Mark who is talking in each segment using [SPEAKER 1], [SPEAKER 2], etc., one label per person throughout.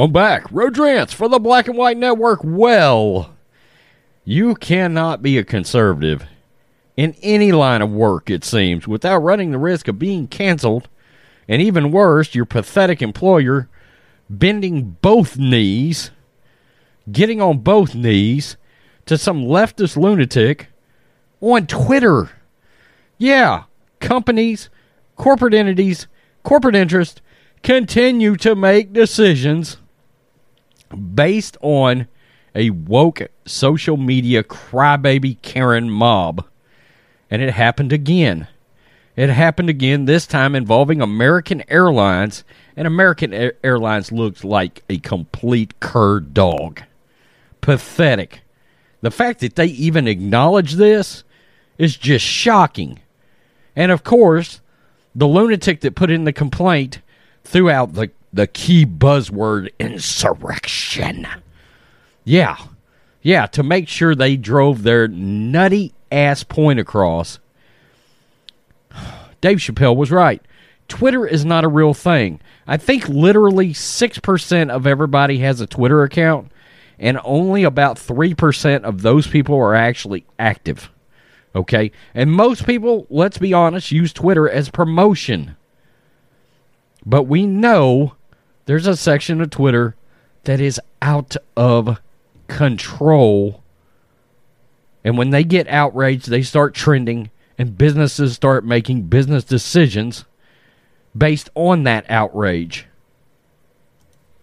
[SPEAKER 1] I'm back. Rodrance for the Black and White Network. Well, you cannot be a conservative in any line of work, it seems, without running the risk of being canceled. And even worse, your pathetic employer bending both knees, getting on both knees to some leftist lunatic on Twitter. Yeah, companies, corporate entities, corporate interest continue to make decisions based on a woke social media crybaby Karen mob. And it happened again. It happened again, this time involving American Airlines. And American Air- Airlines looks like a complete cur dog. Pathetic. The fact that they even acknowledge this is just shocking. And of course, the lunatic that put in the complaint threw out the, the key buzzword insurrection. Yeah. Yeah, to make sure they drove their nutty ass point across. Dave Chappelle was right. Twitter is not a real thing. I think literally 6% of everybody has a Twitter account, and only about 3% of those people are actually active. Okay? And most people, let's be honest, use Twitter as promotion. But we know there's a section of Twitter that is out of control. And when they get outraged, they start trending, and businesses start making business decisions based on that outrage.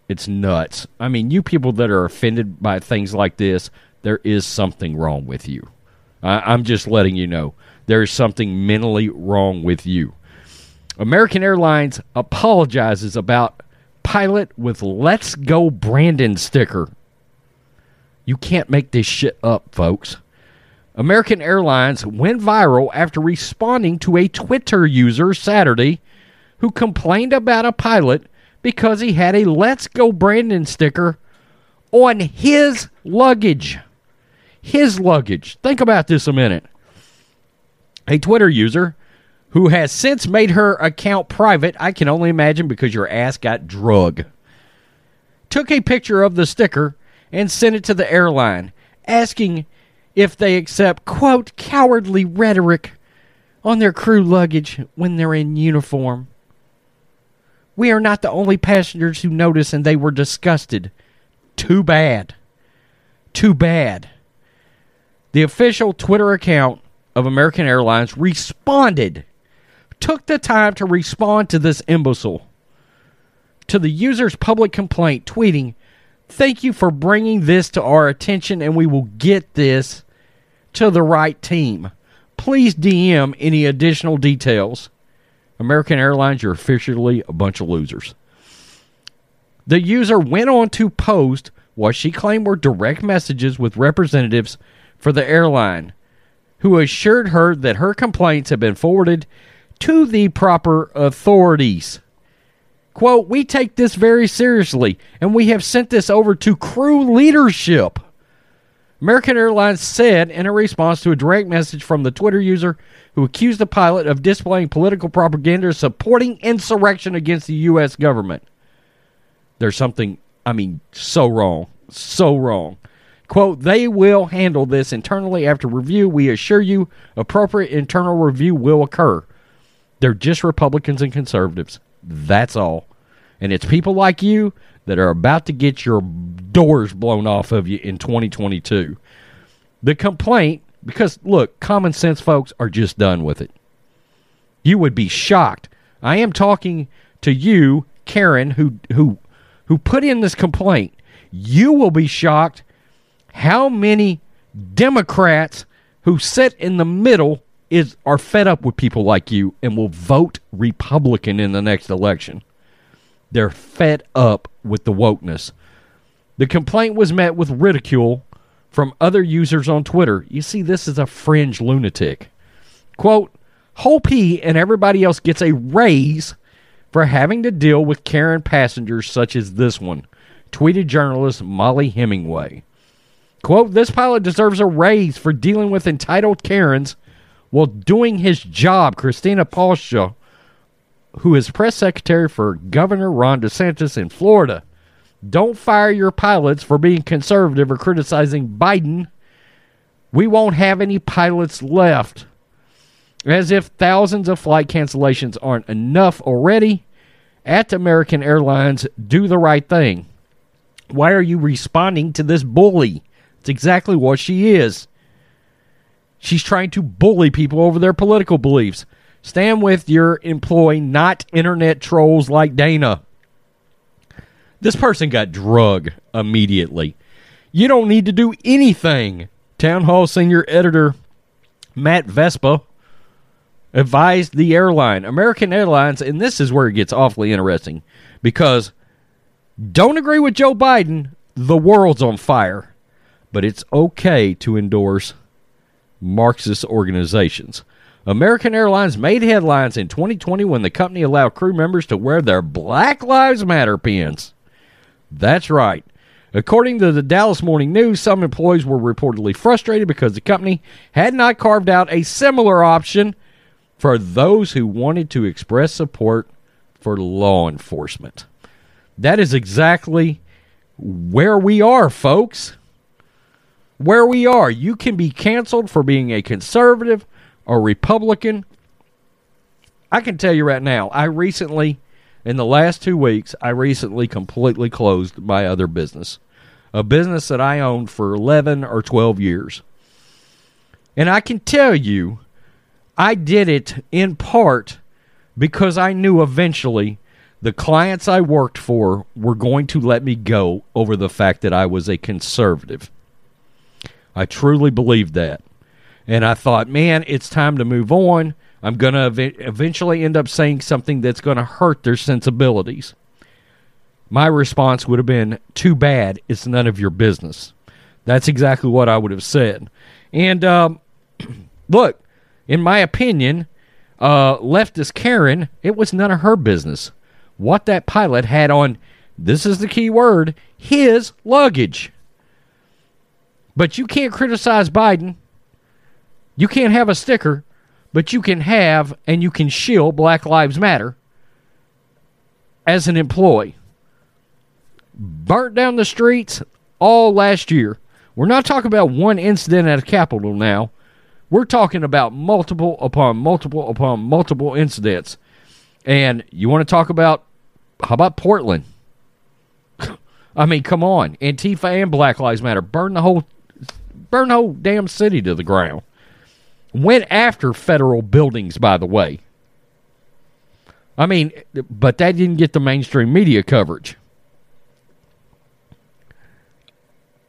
[SPEAKER 1] It's nuts. I mean, you people that are offended by things like this, there is something wrong with you. I, am just letting you know. There is something mentally wrong with you. American Airlines apologizes about pilot with Let's Go Brandon sticker. You can't make this shit up, folks. American Airlines went viral after responding to a Twitter user Saturday who complained about a pilot because he had a Let's Go Brandon sticker on his luggage. His luggage. Think about this a minute. A Twitter user who has since made her account private, I can only imagine because your ass got drug, took a picture of the sticker and sent it to the airline, asking if they accept, quote, cowardly rhetoric on their crew luggage when they're in uniform. We are not the only passengers who noticed and they were disgusted. Too bad. Too bad. The official Twitter account of American Airlines responded, took the time to respond to this imbecile, to the user's public complaint, tweeting, Thank you for bringing this to our attention, and we will get this to the right team. Please DM any additional details. American Airlines, you're officially a bunch of losers. The user went on to post what she claimed were direct messages with representatives for the airline, who assured her that her complaints have been forwarded to the proper authorities. Quote, we take this very seriously, and we have sent this over to crew leadership. American Airlines said in a response to a direct message from the Twitter user who accused the pilot of displaying political propaganda supporting insurrection against the U.S. government. There's something, I mean, so wrong. So wrong. Quote, they will handle this internally after review. We assure you appropriate internal review will occur. They're just Republicans and conservatives. That's all. And it's people like you that are about to get your doors blown off of you in 2022. The complaint, because look, common sense folks are just done with it. You would be shocked. I am talking to you, Karen, who who who put in this complaint. You will be shocked how many Democrats who sit in the middle is are fed up with people like you and will vote Republican in the next election. They're fed up with the wokeness. The complaint was met with ridicule from other users on Twitter. You see, this is a fringe lunatic. Quote, Hope he and everybody else gets a raise for having to deal with Karen passengers such as this one, tweeted journalist Mollie Hemingway. Quote, this pilot deserves a raise for dealing with entitled Karens while doing his job. Christina Pushaw, who is press secretary for Governor Ron DeSantis in Florida. Don't fire your pilots for being conservative or criticizing Biden. We won't have any pilots left. As if thousands of flight cancellations aren't enough already, at American Airlines, do the right thing. Why are you responding to this bully? It's exactly what she is. She's trying to bully people over their political beliefs. Stand with your employee, not internet trolls like Dana. This person got drug immediately. You don't need to do anything. Townhall senior editor Matt Vespa advised the airline, American Airlines, and this is where it gets awfully interesting because don't agree with Joe Biden, the world's on fire. But it's okay to endorse Marxist organizations. American Airlines made headlines in 2020 when the company allowed crew members to wear their Black Lives Matter pins. That's right. According to the Dallas Morning News, some employees were reportedly frustrated because the company had not carved out a similar option for those who wanted to express support for law enforcement. That is exactly where we are, folks. Where we are. You can be canceled for being a conservative or Republican. I can tell you right now, I recently, in the last two weeks, I recently completely closed my other business. A business that I owned for 11 or 12 years. And I can tell you, I did it in part because I knew eventually the clients I worked for were going to let me go over the fact that I was a conservative. I truly believed that. And I thought, man, it's time to move on. I'm going to ev- eventually end up saying something that's going to hurt their sensibilities. My response would have been, too bad, it's none of your business. That's exactly what I would have said. And um, look, in my opinion, uh, leftist Karen, it was none of her business what that pilot had on, this is the key word, his luggage. But you can't criticize Biden. You can't have a sticker, but you can have and you can shield Black Lives Matter as an employee. Burnt down the streets all last year. We're not talking about one incident at a Capitol now. We're talking about multiple upon multiple upon multiple incidents. And you want to talk about how about Portland? I mean, come on. Antifa and Black Lives Matter burn the whole burn the whole damn city to the ground. Went after federal buildings, by the way. I mean, but that didn't get the mainstream media coverage.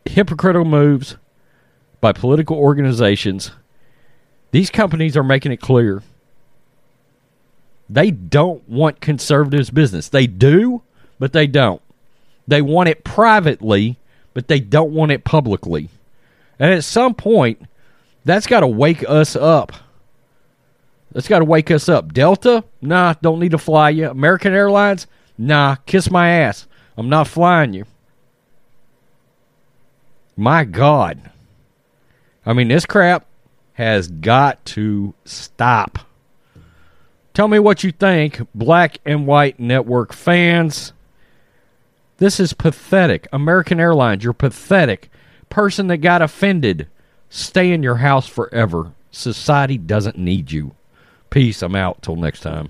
[SPEAKER 1] Hypocritical moves by political organizations. These companies are making it clear they don't want conservatives' business. They do, but they don't. They want it privately, but they don't want it publicly. And at some point, that's got to wake us up. That's got to wake us up. Delta, nah, don't need to fly you. American Airlines, nah, kiss my ass. I'm not flying you. My God. I mean, this crap has got to stop. Tell me what you think, black and white network fans. This is pathetic. American Airlines, you're pathetic. Person that got offended, stay in your house forever. Society doesn't need you. Peace. I'm out. Till next time.